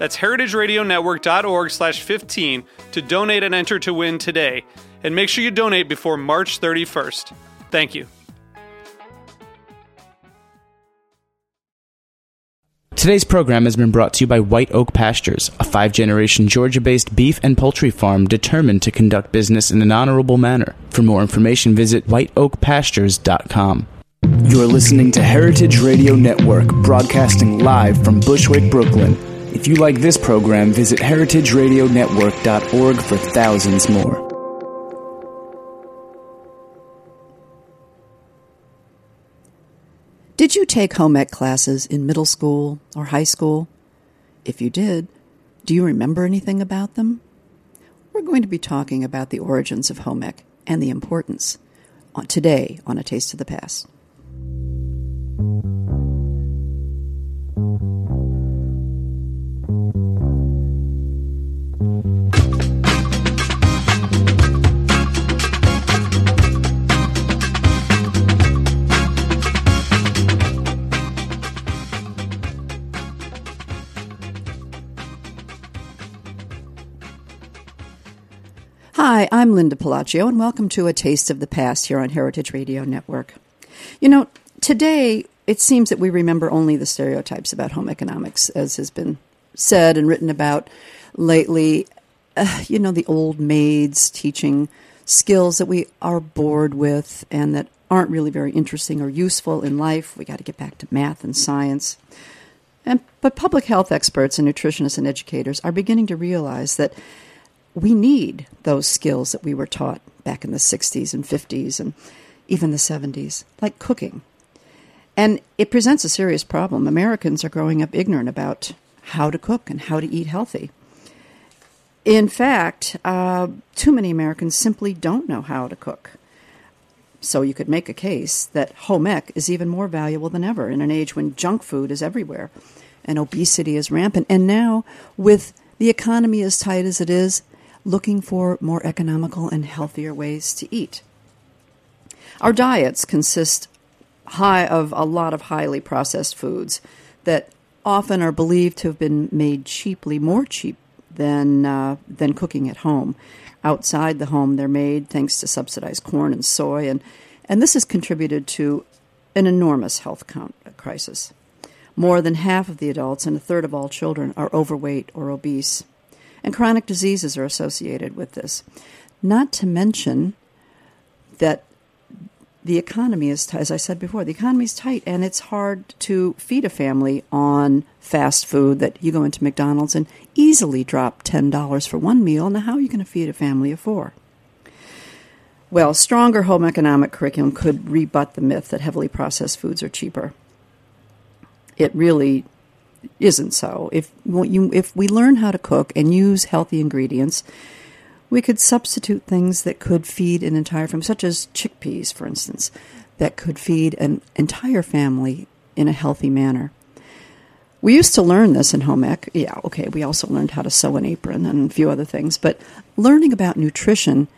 That's heritageradionetwork.org slash 15 to donate and enter to win today. And make sure you donate before March 31st. Thank you. Today's program has been brought to you by White Oak Pastures, a five generation Georgia based beef and poultry farm determined to conduct business in an honorable manner. For more information, visit whiteoakpastures.com. You're listening to Heritage Radio Network, broadcasting live from Bushwick, Brooklyn. If you like this program, visit heritageradionetwork.org for thousands more. Did you take home ec classes in middle school or high school? If you did, do you remember anything about them? We're going to be talking about the origins of home ec and the importance uh, today on A Taste of the Past. I'm Linda Pelaccio, and welcome to A Taste of the Past here on Heritage Radio Network. You know, today it seems that we remember only the stereotypes about home economics, as has been said and written about lately. Uh, you know, the old maids teaching skills that we are bored with and that aren't really very interesting or useful in life. We got to get back to math and science. And, but public health experts and nutritionists and educators are beginning to realize that we need those skills that we were taught back in the 60s and 50s and even the 70s, like cooking. And it presents a serious problem. Americans are growing up ignorant about how to cook and how to eat healthy. In fact, uh, too many Americans simply don't know how to cook. So you could make a case that home ec is even more valuable than ever in an age when junk food is everywhere and obesity is rampant. And now, with the economy as tight as it is, looking for more economical and healthier ways to eat. Our diets consist high of a lot of highly processed foods that often are believed to have been made cheaply, more cheap than uh, than cooking at home. Outside the home, they're made thanks to subsidized corn and soy, and and this has contributed to an enormous health crisis. More than half of the adults and a third of all children are overweight or obese and chronic diseases are associated with this. Not to mention that the economy is, as I said before, the economy is tight, and it's hard to feed a family on fast food that you go into McDonald's and easily drop $10 for one meal. Now, how are you going to feed a family of four? Well, stronger home economic curriculum could rebut the myth that heavily processed foods are cheaper. It really isn't so. If you, if we learn how to cook and use healthy ingredients, we could substitute things that could feed an entire family, such as chickpeas, for instance, that could feed an entire family in a healthy manner. We used to learn this in home ec. Yeah, okay, we also learned how to sew an apron and a few other things, but learning about nutrition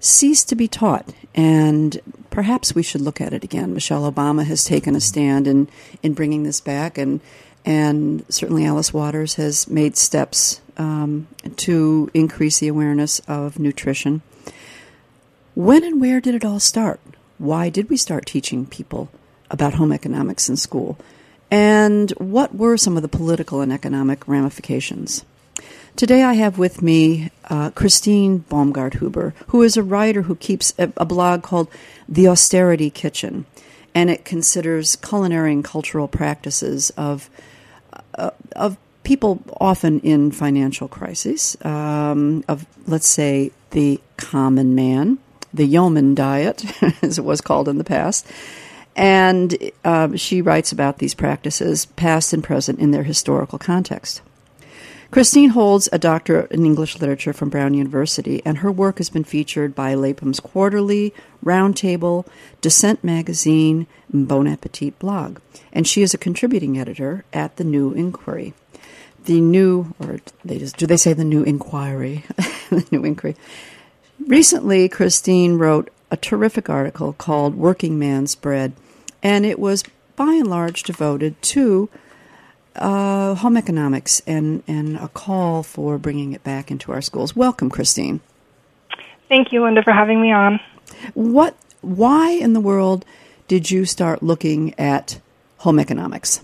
ceased to be taught, and perhaps we should look at it again. Michelle Obama has taken a stand in, in bringing this back, and and certainly Alice Waters has made steps um, to increase the awareness of nutrition. When and where did it all start? Why did we start teaching people about home economics in school? And what were some of the political and economic ramifications? Today I have with me uh, Christine Baumgarthuber, who is a writer who keeps a, a, blog called The Austerity Kitchen, and it considers culinary and cultural practices of uh, of people often in financial crises, um, of let's say the common man, the yeoman diet, as it was called in the past. And uh, she writes about these practices, past and present, in their historical context. Christine holds a doctorate in English literature from Brown University, and her work has been featured by Lapham's Quarterly, Roundtable, Dissent Magazine, and Bon Appetit blog. And she is a contributing editor at The New Inquiry. The new, or they just, do they say the New Inquiry? the New Inquiry. Recently, Christine wrote a terrific article called Working Man's Bread, and it was by and large devoted to uh, home economics and, and a call for bringing it back into our schools. Welcome, Christine. Thank you, Linda, for having me on. What? Why in the world did you start looking at home economics?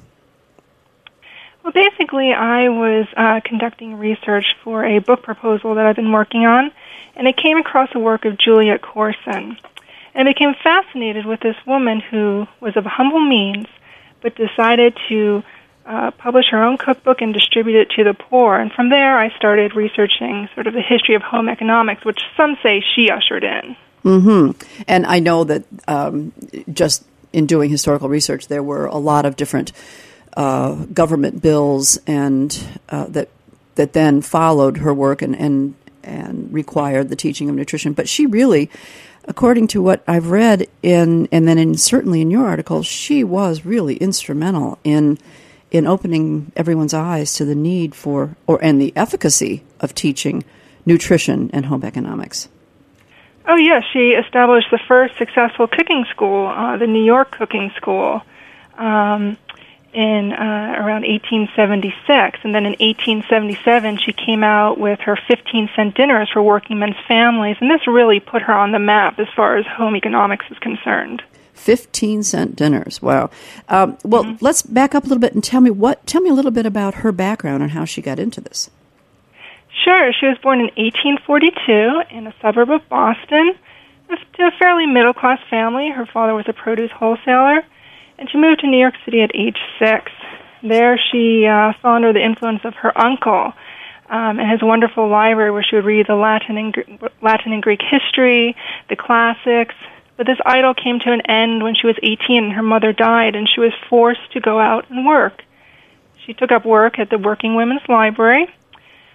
Well, basically, I was uh, conducting research for a book proposal that I've been working on, and I came across the work of Juliet Corson. And I became fascinated with this woman who was of humble means, but decided to uh, publish her own cookbook and distribute it to the poor. And from there, I started researching sort of the history of home economics, which some say she ushered in. Hmm. And I know that um, just in doing historical research, there were a lot of different uh, government bills and uh, that that then followed her work and, and and required the teaching of nutrition. But she really, according to what I've read in and then in, certainly in your article, she was really instrumental in in opening everyone's eyes to the need for or and the efficacy of teaching nutrition and home economics. Oh yes, she established the first successful cooking school, uh, the New York Cooking School, um, in uh, around 1876, and then in 1877 she came out with her 15 cent dinners for working men's families, and this really put her on the map as far as home economics is concerned. 15 cent dinners. Wow. Um, well, mm-hmm. let's back up a little bit and tell me what tell me a little bit about her background and how she got into this. Sure. She was born in 1842 in a suburb of Boston to a fairly middle class family. Her father was a produce wholesaler, and she moved to New York City at age six. There, she uh, saw under the influence of her uncle um, and his wonderful library, where she would read the Latin and Latin and Greek history, the classics, but this idyll came to an end when she was 18 and her mother died, and she was forced to go out and work. She took up work at the Working Women's Library.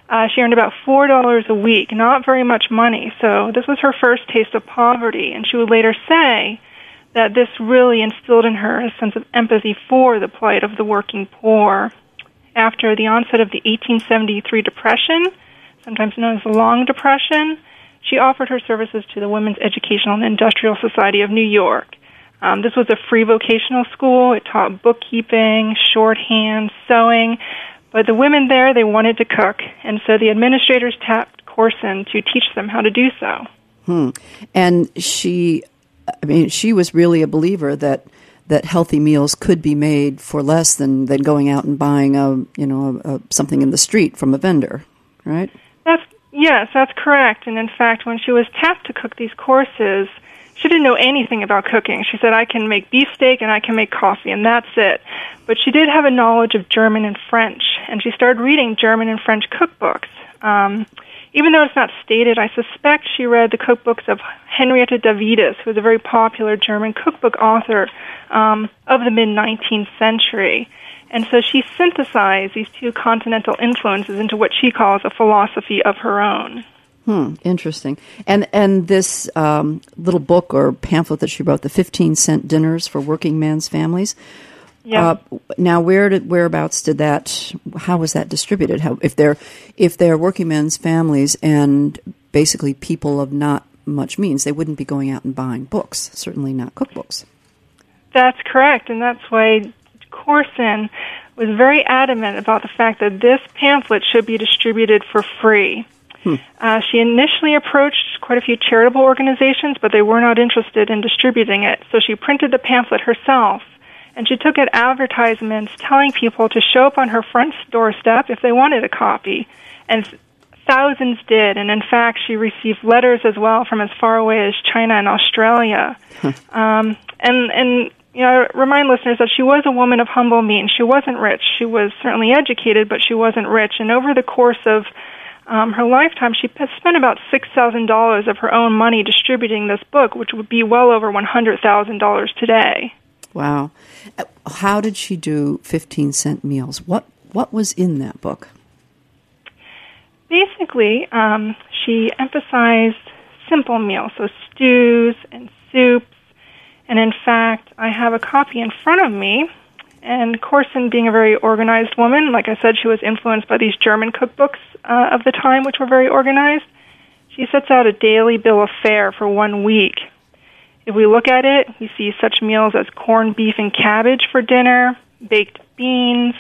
Uh, she earned about four dollars a week, not very much money. So this was her first taste of poverty, and she would later say that this really instilled in her a sense of empathy for the plight of the working poor. After the onset of the 1873 Depression, sometimes known as the Long Depression, she offered her services to the Women's Educational and Industrial Society of New York. Um, this was a free vocational school. It taught bookkeeping, shorthand, sewing. But the women there, they wanted to cook, and so the administrators tapped Corson to teach them how to do so. Hmm. And she, I mean, she was really a believer that that healthy meals could be made for less than, than going out and buying a you know a, a, something in the street from a vendor, right? Yes, that's correct. And in fact, when she was tapped to cook these courses, she didn't know anything about cooking. She said, I can make beefsteak and I can make coffee, and that's it. But she did have a knowledge of German and French, and she started reading German and French cookbooks. Um, even though it's not stated, I suspect she read the cookbooks of Henrietta Davidis, who was a very popular German cookbook author um, of the mid 19th century. And so she synthesized these two continental influences into what she calls a philosophy of her own. Hmm, interesting. And and this um, little book or pamphlet that she wrote, the fifteen cent dinners for working men's families. Yeah. Uh, now, where did whereabouts did that? How was that distributed? How if they're if they're working men's families and basically people of not much means, they wouldn't be going out and buying books. Certainly not cookbooks. That's correct, and that's why Corson was very adamant about the fact that this pamphlet should be distributed for free. Hmm. Uh, she initially approached quite a few charitable organizations, but they were not interested in distributing it. So she printed the pamphlet herself, and she took out advertisements telling people to show up on her front doorstep if they wanted a copy. And thousands did, and in fact, she received letters as well from as far away as China and Australia. um, and and you know, I remind listeners that she was a woman of humble means. She wasn't rich. She was certainly educated, but she wasn't rich. And over the course of um, her lifetime, she spent about six thousand dollars of her own money distributing this book, which would be well over one hundred thousand dollars today. Wow! How did she do fifteen cent meals? What what was in that book? Basically, um, she emphasized simple meals, so stews and soups. And in fact, I have a copy in front of me. And Corson, being a very organized woman, like I said, she was influenced by these German cookbooks uh, of the time, which were very organized. She sets out a daily bill of fare for one week. If we look at it, we see such meals as corned beef and cabbage for dinner, baked beans,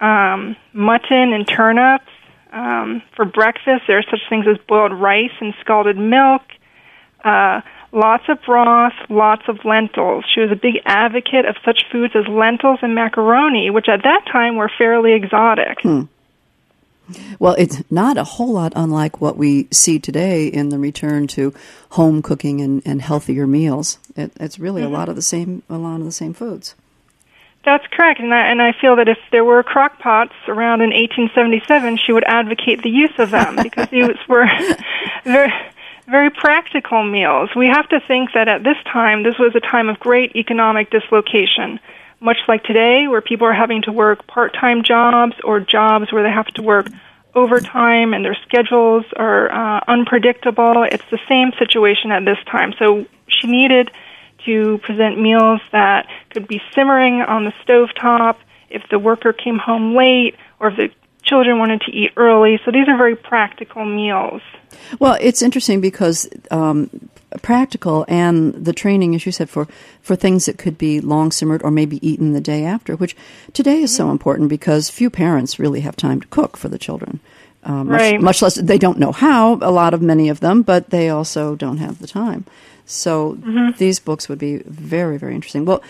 um, mutton and turnips, um, for breakfast, there are such things as boiled rice and scalded milk, uh, lots of broth, lots of lentils. She was a big advocate of such foods as lentils and macaroni, which at that time were fairly exotic. Hmm. Well, it's not a whole lot unlike what we see today in the return to home cooking and, and healthier meals. It, it's really mm-hmm. a lot of the same a lot of the same foods. That's correct, and I, and I feel that if there were crock pots around in 1877, she would advocate the use of them because these were very, very practical meals. We have to think that at this time, this was a time of great economic dislocation, much like today, where people are having to work part-time jobs or jobs where they have to work overtime and their schedules are uh, unpredictable. It's the same situation at this time. So she needed to present meals that could be simmering on the stove top if the worker came home late or if the children wanted to eat early. So these are very practical meals. Well, it's interesting because um, practical and the training, as you said, for, for things that could be long simmered or maybe eaten the day after, which today is so mm-hmm. important because few parents really have time to cook for the children. Um, right. much, much less they don't know how, a lot of many of them, but they also don't have the time. So mm-hmm. these books would be very, very interesting. Well,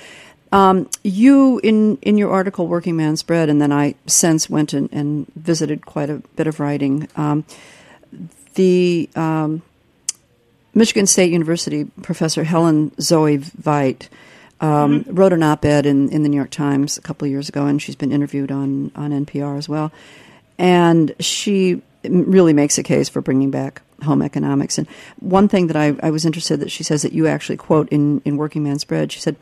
um, you in in your article "Working Man's Bread," and then I since went and, and visited quite a bit of writing. Um, the um, Michigan State University professor Helen Zoe Veit um, mm-hmm. wrote an op-ed in, in the New York Times a couple of years ago, and she's been interviewed on on NPR as well. And she really makes a case for bringing back home economics. And one thing that I, I was interested that she says that you actually quote in, in Working Man's Bread, she said,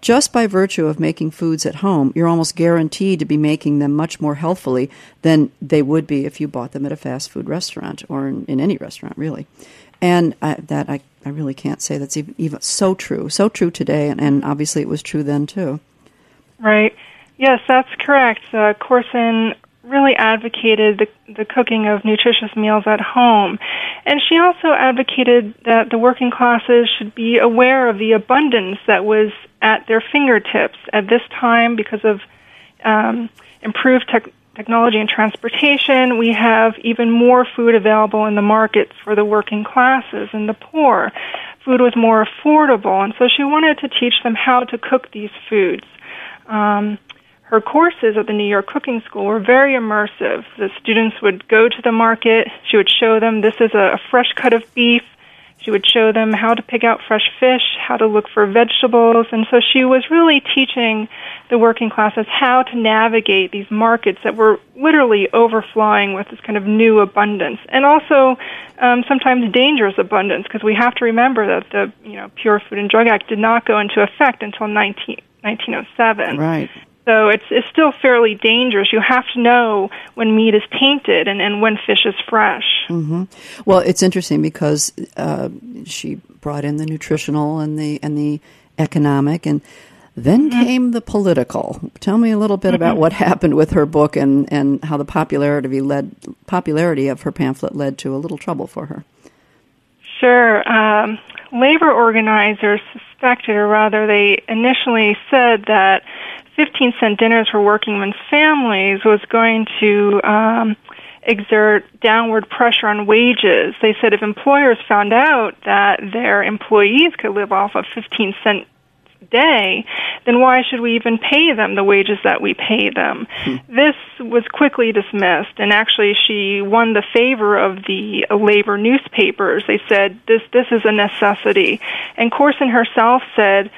just by virtue of making foods at home, you're almost guaranteed to be making them much more healthfully than they would be if you bought them at a fast food restaurant or in, in any restaurant, really. And I, that I, I really can't say that's even, even so true, so true today, and, and obviously it was true then too. Right. Yes, that's correct. Uh, Corson really advocated the, the cooking of nutritious meals at home. And she also advocated that the working classes should be aware of the abundance that was at their fingertips at this time because of um, improved tech- technology and transportation. We have even more food available in the markets for the working classes and the poor. Food was more affordable, and so she wanted to teach them how to cook these foods. Um, her courses at the New York Cooking School were very immersive. The students would go to the market. She would show them this is a fresh cut of beef. She would show them how to pick out fresh fish, how to look for vegetables, and so she was really teaching the working classes how to navigate these markets that were literally overflowing with this kind of new abundance, and also um, sometimes dangerous abundance, because we have to remember that the you know Pure Food and Drug Act did not go into effect until 19, 1907. Right. So it's it's still fairly dangerous. You have to know when meat is tainted and, and when fish is fresh. Mm-hmm. Well, it's interesting because uh, she brought in the nutritional and the and the economic, and then mm-hmm. came the political. Tell me a little bit mm-hmm. about what happened with her book and, and how the popularity led popularity of her pamphlet led to a little trouble for her. Sure. Um, labor organizers suspected, or rather, they initially said that 15 cent dinners for working men's families was going to um, exert downward pressure on wages. They said if employers found out that their employees could live off of 15 cent day, then why should we even pay them the wages that we pay them? Hmm. This was quickly dismissed, and actually, she won the favor of the labor newspapers. They said this this is a necessity, and Corson herself said,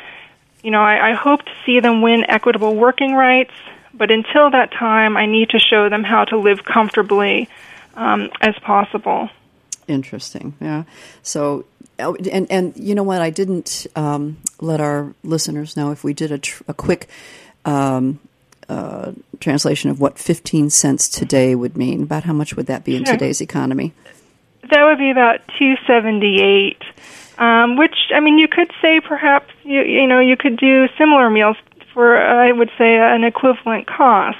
you know, I, I hope to see them win equitable working rights, but until that time, I need to show them how to live comfortably um, as possible. Interesting. Yeah. So, oh, and and you know what? I didn't um, let our listeners know if we did a, tr- a quick um, uh, translation of what 15 cents today would mean. About how much would that be in sure. today's economy? That would be about 278. Um, which I mean, you could say perhaps you you know you could do similar meals for I would say an equivalent cost.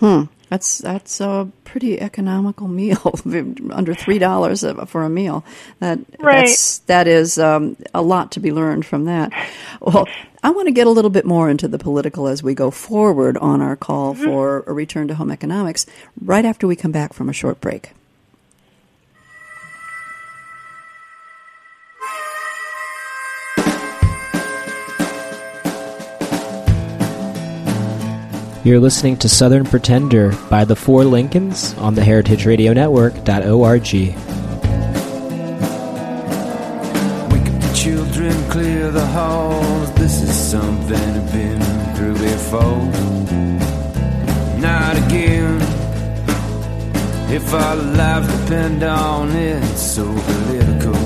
Hmm. That's that's a pretty economical meal, under three dollars for a meal. That right. that's that is um, a lot to be learned from that. Well, I want to get a little bit more into the political as we go forward on our call mm-hmm. for a return to home economics. Right after we come back from a short break. You're listening to Southern Pretender by the Four Lincolns on the Heritage Radio Network.org. Wake the children, clear the halls. This is something I've been through before. Not again. If our lives depend on it, so political.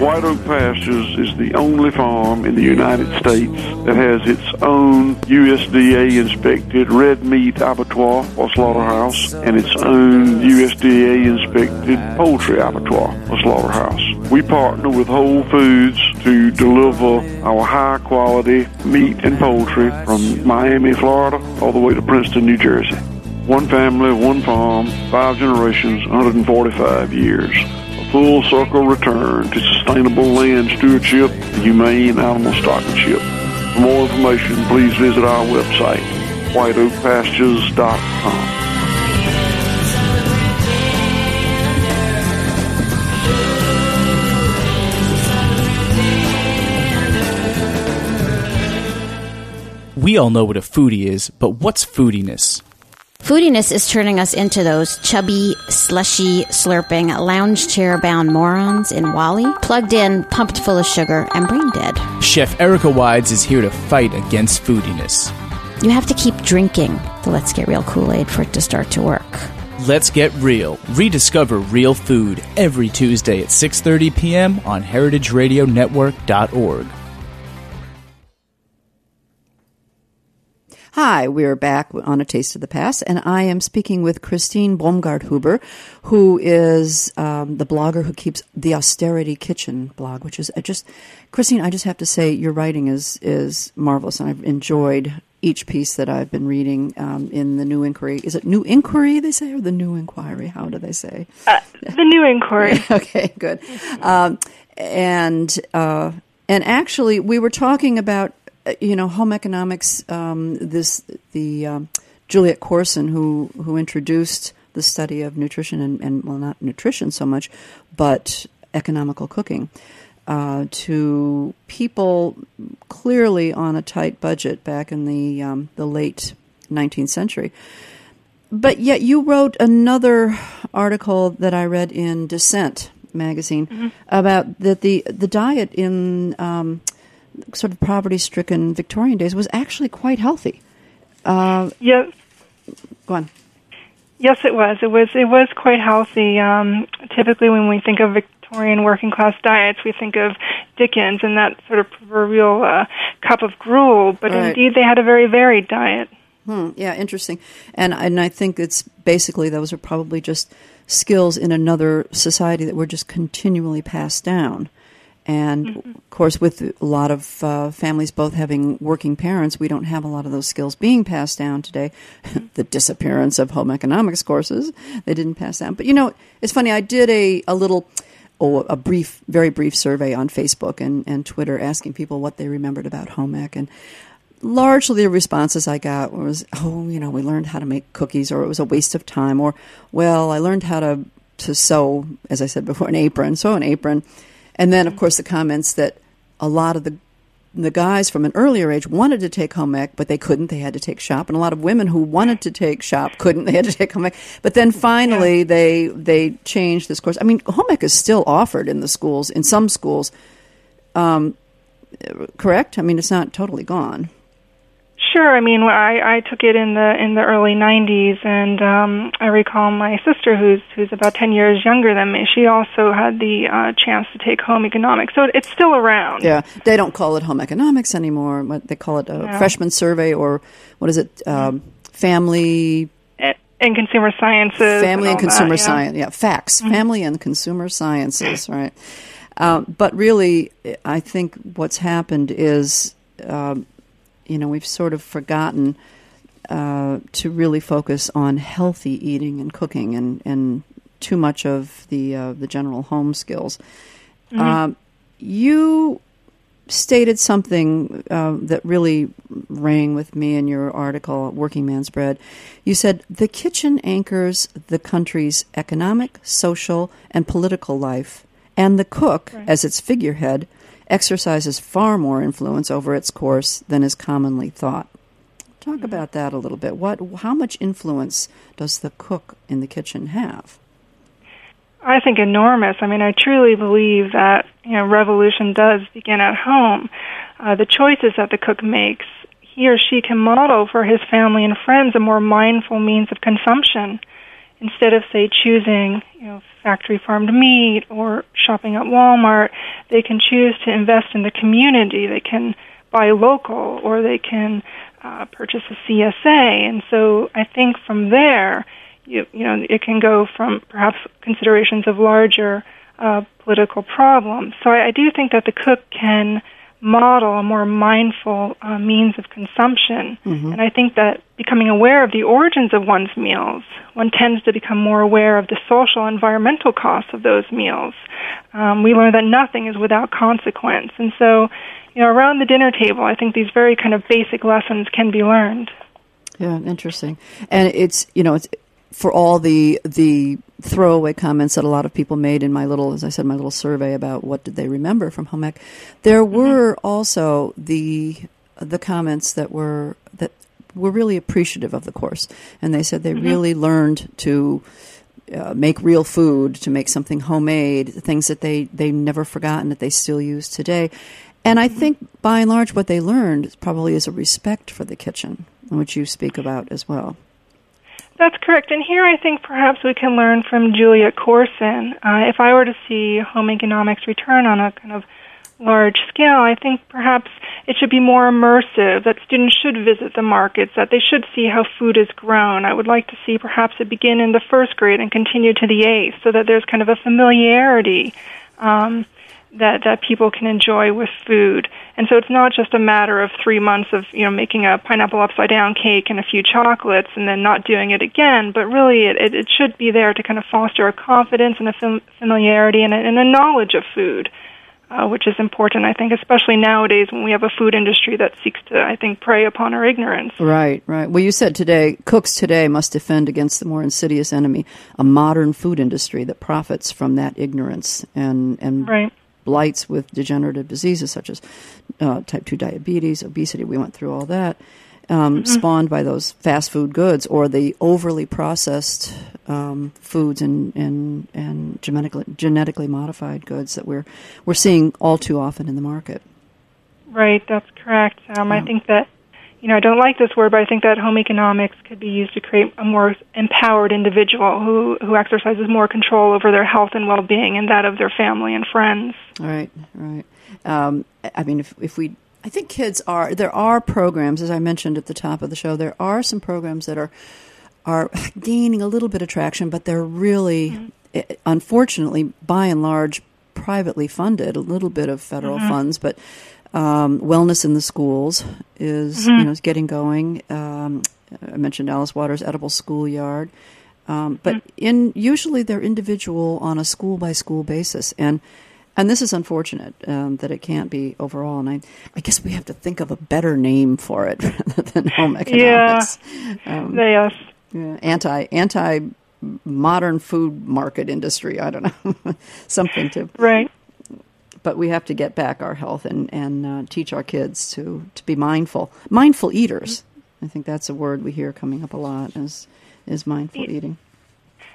White Oak Pastures is the only farm in the United States that has its own USDA inspected red meat abattoir or slaughterhouse and its own USDA inspected poultry abattoir or slaughterhouse. We partner with Whole Foods to deliver our high quality meat and poultry from Miami, Florida, all the way to Princeton, New Jersey. One family, one farm, five generations, 145 years full circle return to sustainable land stewardship humane animal stewardship. For more information, please visit our website, whiteoakpastures.com. We all know what a foodie is, but what's foodiness? Foodiness is turning us into those chubby, slushy, slurping, lounge chair bound morons in WALL-E, plugged in, pumped full of sugar, and brain dead. Chef Erica Wides is here to fight against foodiness. You have to keep drinking the Let's Get Real Kool Aid for it to start to work. Let's get real. Rediscover real food every Tuesday at 6:30 p.m. on heritageradionetwork.org. Hi, we're back on A Taste of the Past, and I am speaking with Christine Baumgarthuber, who is um, the blogger who keeps the Austerity Kitchen blog, which is just, Christine, I just have to say your writing is, is marvelous, and I've enjoyed each piece that I've been reading um, in the New Inquiry. Is it New Inquiry, they say, or the New Inquiry? How do they say? Uh, the New Inquiry. okay, good. Um, and, uh, and actually, we were talking about you know, home economics. Um, this the um, Juliet Corson who who introduced the study of nutrition and, and well, not nutrition so much, but economical cooking. Uh, to people clearly on a tight budget back in the um, the late 19th century. But yet, you wrote another article that I read in Dissent magazine mm-hmm. about that the the diet in um, sort of poverty stricken Victorian days was actually quite healthy. Uh, yes. Go on. Yes, it was. It was. It was quite healthy. Um, typically, when we think of Victorian working class diets, we think of Dickens and that sort of proverbial uh, cup of gruel. But right. indeed, they had a very varied diet. Hmm, yeah, interesting. And and I think it's basically those are probably just skills in another society that were just continually passed down. And mm-hmm. of course, with a lot of uh, families both having working parents, we don't have a lot of those skills being passed down today. the disappearance of home economics courses, they didn't pass down. But you know, it's funny, I did a, a little, oh, a brief, very brief survey on Facebook and, and Twitter asking people what they remembered about home ec. And largely the responses I got was, oh, you know, we learned how to make cookies, or it was a waste of time, or, well, I learned how to, to sew, as I said before, an apron, sew an apron and then, of course, the comments that a lot of the the guys from an earlier age wanted to take home ec, but they couldn't. They had to take shop, and a lot of women who wanted to take shop couldn't. They had to take home ec. But then finally, yeah. they they changed this course. I mean, home ec is still offered in the schools in some schools. Um, correct? I mean, it's not totally gone. Sure. I mean, I, I took it in the in the early '90s, and um, I recall my sister, who's who's about 10 years younger than me. She also had the uh, chance to take home economics, so it's still around. Yeah, they don't call it home economics anymore. What they call it a no. freshman survey, or what is it? Um, family and consumer sciences. Family and, and consumer that, yeah. science. Yeah, facts. Mm-hmm. Family and consumer sciences. Right. Uh, but really, I think what's happened is. Um, you know, we've sort of forgotten uh, to really focus on healthy eating and cooking and, and too much of the uh, the general home skills. Mm-hmm. Uh, you stated something uh, that really rang with me in your article, Working Man's Bread. You said the kitchen anchors the country's economic, social, and political life, and the cook, right. as its figurehead, exercises far more influence over its course than is commonly thought. Talk mm-hmm. about that a little bit. What, how much influence does the cook in the kitchen have? I think enormous. I mean, I truly believe that you know revolution does begin at home. Uh, the choices that the cook makes, he or she can model for his family and friends a more mindful means of consumption instead of say choosing you know factory farmed meat or shopping at Walmart, they can choose to invest in the community. They can buy local or they can uh, purchase a CSA. And so I think from there, you, you know, it can go from perhaps considerations of larger uh, political problems. So I, I do think that the cook can model a more mindful uh, means of consumption. Mm-hmm. And I think that becoming aware of the origins of one's meals, one tends to become more aware of the social environmental costs of those meals. Um, we learn that nothing is without consequence. And so, you know, around the dinner table, I think these very kind of basic lessons can be learned. Yeah, interesting. And it's, you know, it's for all the the throwaway comments that a lot of people made in my little, as I said, my little survey about what did they remember from home ec, there mm-hmm. were also the the comments that were that were really appreciative of the course, and they said they mm-hmm. really learned to. Uh, make real food to make something homemade, things that they they never forgotten that they still use today, and I mm-hmm. think by and large what they learned probably is a respect for the kitchen, which you speak about as well. That's correct. And here I think perhaps we can learn from Julia Corson. Uh, if I were to see home economics return on a kind of large scale, I think perhaps it should be more immersive, that students should visit the markets, that they should see how food is grown. I would like to see perhaps it begin in the first grade and continue to the eighth so that there's kind of a familiarity. Um, that that people can enjoy with food. And so it's not just a matter of three months of you know making a pineapple upside down cake and a few chocolates and then not doing it again. But really, it it, it should be there to kind of foster a confidence and a fam- familiarity and a, and a knowledge of food. Uh, which is important, I think, especially nowadays when we have a food industry that seeks to, I think, prey upon our ignorance. Right, right. Well, you said today, cooks today must defend against the more insidious enemy, a modern food industry that profits from that ignorance and and right blights with degenerative diseases such as uh, type 2 diabetes, obesity. We went through all that. Um, mm-hmm. Spawned by those fast food goods or the overly processed um, foods and, and, and genetically, genetically modified goods that we're, we're seeing all too often in the market. Right, that's correct. Um, yeah. I think that you know, I don't like this word, but I think that home economics could be used to create a more empowered individual who, who exercises more control over their health and well being and that of their family and friends. Right, right. Um, I mean, if, if we, I think kids are, there are programs, as I mentioned at the top of the show, there are some programs that are, are gaining a little bit of traction, but they're really, mm-hmm. Eh, unfortunately, by and large, privately funded, a little bit of federal mm-hmm. funds, but um, wellness in the schools is mm-hmm. you know is getting going. Um, I mentioned Alice Waters' Edible Schoolyard, um, but mm-hmm. in usually they're individual on a school by school basis, and and this is unfortunate um, that it can't be overall. And I, I guess we have to think of a better name for it rather than home economics. Yeah. Um, yes. Yeah. Anti anti modern food market industry. I don't know something to right but we have to get back our health and and uh, teach our kids to to be mindful, mindful eaters. I think that's a word we hear coming up a lot is is mindful eating.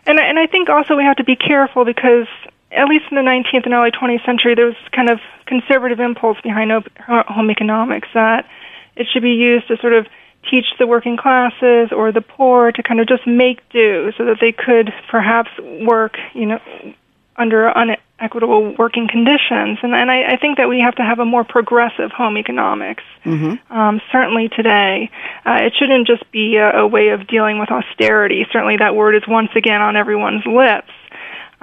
And and I think also we have to be careful because at least in the 19th and early 20th century, there was kind of conservative impulse behind home economics that it should be used to sort of teach the working classes or the poor to kind of just make do so that they could perhaps work, you know, under unequitable working conditions. And, and I, I think that we have to have a more progressive home economics. Mm-hmm. Um, certainly today, uh, it shouldn't just be a, a way of dealing with austerity. Certainly, that word is once again on everyone's lips.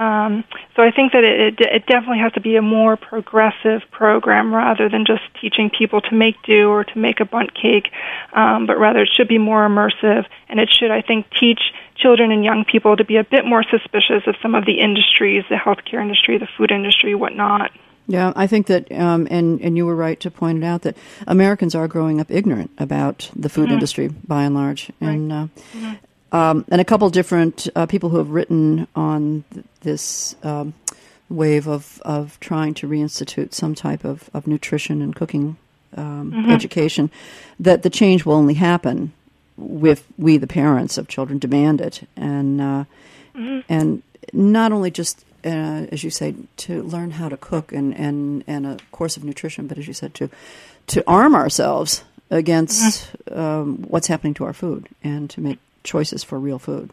Um, so I think that it, it, it definitely has to be a more progressive program rather than just teaching people to make do or to make a Bundt cake, um, but rather it should be more immersive and it should, I think, teach children and young people to be a bit more suspicious of some of the industries, the healthcare industry, the food industry, whatnot. Yeah, I think that, um, and and you were right to point it out that Americans are growing up ignorant about the food mm-hmm. industry by and large, and right. uh, mm-hmm. Um, and a couple different uh, people who have written on th- this um, wave of, of trying to reinstitute some type of, of nutrition and cooking um, mm-hmm. education, that the change will only happen if we, the parents of children, demand it, and uh, mm-hmm. and not only just uh, as you say to learn how to cook and, and, and a course of nutrition, but as you said to to arm ourselves against mm-hmm. um, what's happening to our food and to make choices for real food.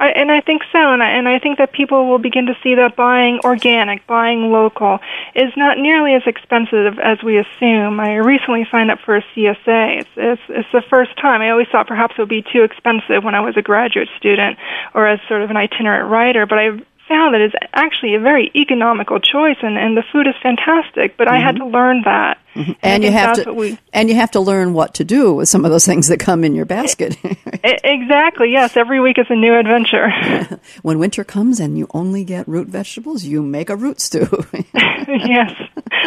I, and I think so, and I, and I think that people will begin to see that buying organic, buying local, is not nearly as expensive as we assume. I recently signed up for a CSA. It's, it's, it's the first time. I always thought perhaps it would be too expensive when I was a graduate student or as sort of an itinerant writer, but I found that it's actually a very economical choice, and, and the food is fantastic. But mm-hmm. I had mm-hmm. to learn that, mm-hmm. and you have to we, and you have to learn what to do with some of those things that come in your basket. exactly. Yes, every week is a new adventure. when winter comes and you only get root vegetables, you make a root stew. yes,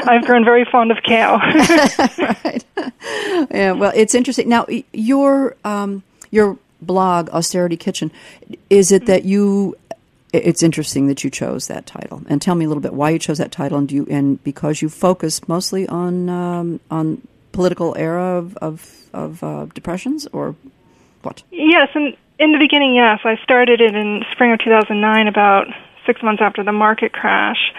I've grown very fond of kale. right. Yeah. Well, it's interesting. Now, your um, your blog austerity kitchen is it that you it's interesting that you chose that title. And tell me a little bit why you chose that title, and do you and because you focus mostly on um, on political era of of, of uh, depressions, or what? Yes, and in the beginning, yes, I started it in spring of 2009, about six months after the market crash.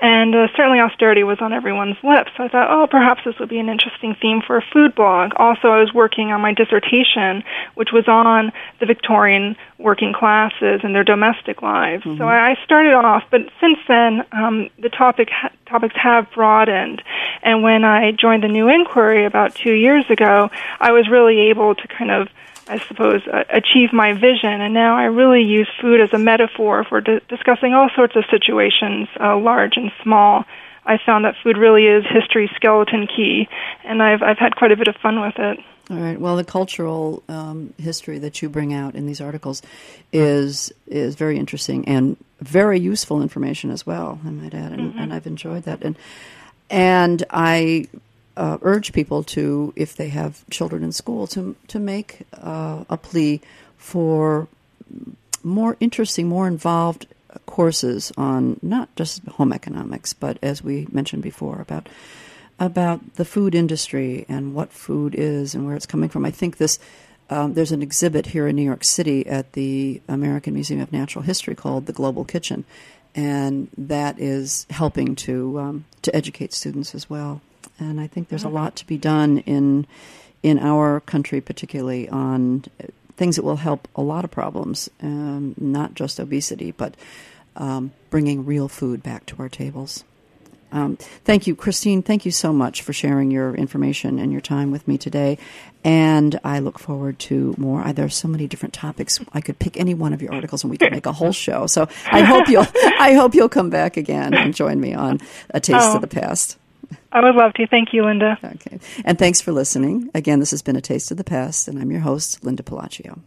And uh, certainly austerity was on everyone's lips. So I thought, oh, perhaps this would be an interesting theme for a food blog. Also, I was working on my dissertation, which was on the Victorian working classes and their domestic lives. Mm-hmm. So I started off, but since then, um, the topic ha- topics have broadened. And when I joined the New Inquiry about two years ago, I was really able to kind of I suppose, uh, achieve my vision. And now I really use food as a metaphor for di- discussing all sorts of situations, uh, large and small. I found that food really is history's skeleton key, and I've I've had quite a bit of fun with it. All right. Well, the cultural um, history that you bring out in these articles is is very interesting and very useful information as well. I might add, and, mm-hmm. and I've enjoyed that. And and I uh, urge people to, if they have children in school, to to make uh, a plea for more interesting, more involved courses on not just home economics, but as we mentioned before about about the food industry and what food is and where it's coming from. I think this. Um, there's an exhibit here in New York City at the American Museum of Natural History called the Global Kitchen, and that is helping to um, to educate students as well and I think there's a lot to be done in in our country, particularly on things that will help a lot of problems, um, not just obesity, but um, bringing real food back to our tables. Um, thank you, Christine. Thank you so much for sharing your information and your time with me today. And I look forward to more. There are so many different topics. I could pick any one of your articles, and we could make a whole show. So I hope you'll I hope you'll come back again and join me on a taste oh. of the past. I would love to. Thank you, Linda. Okay. And thanks for listening. Again, this has been A Taste of the Past, and I'm your host, Linda Pelaccio.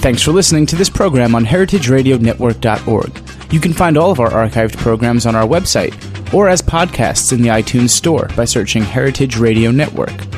Thanks for listening to this program on heritageradionetwork.org. You can find all of our archived programs on our website or as podcasts in the iTunes Store by searching Heritage Radio Network.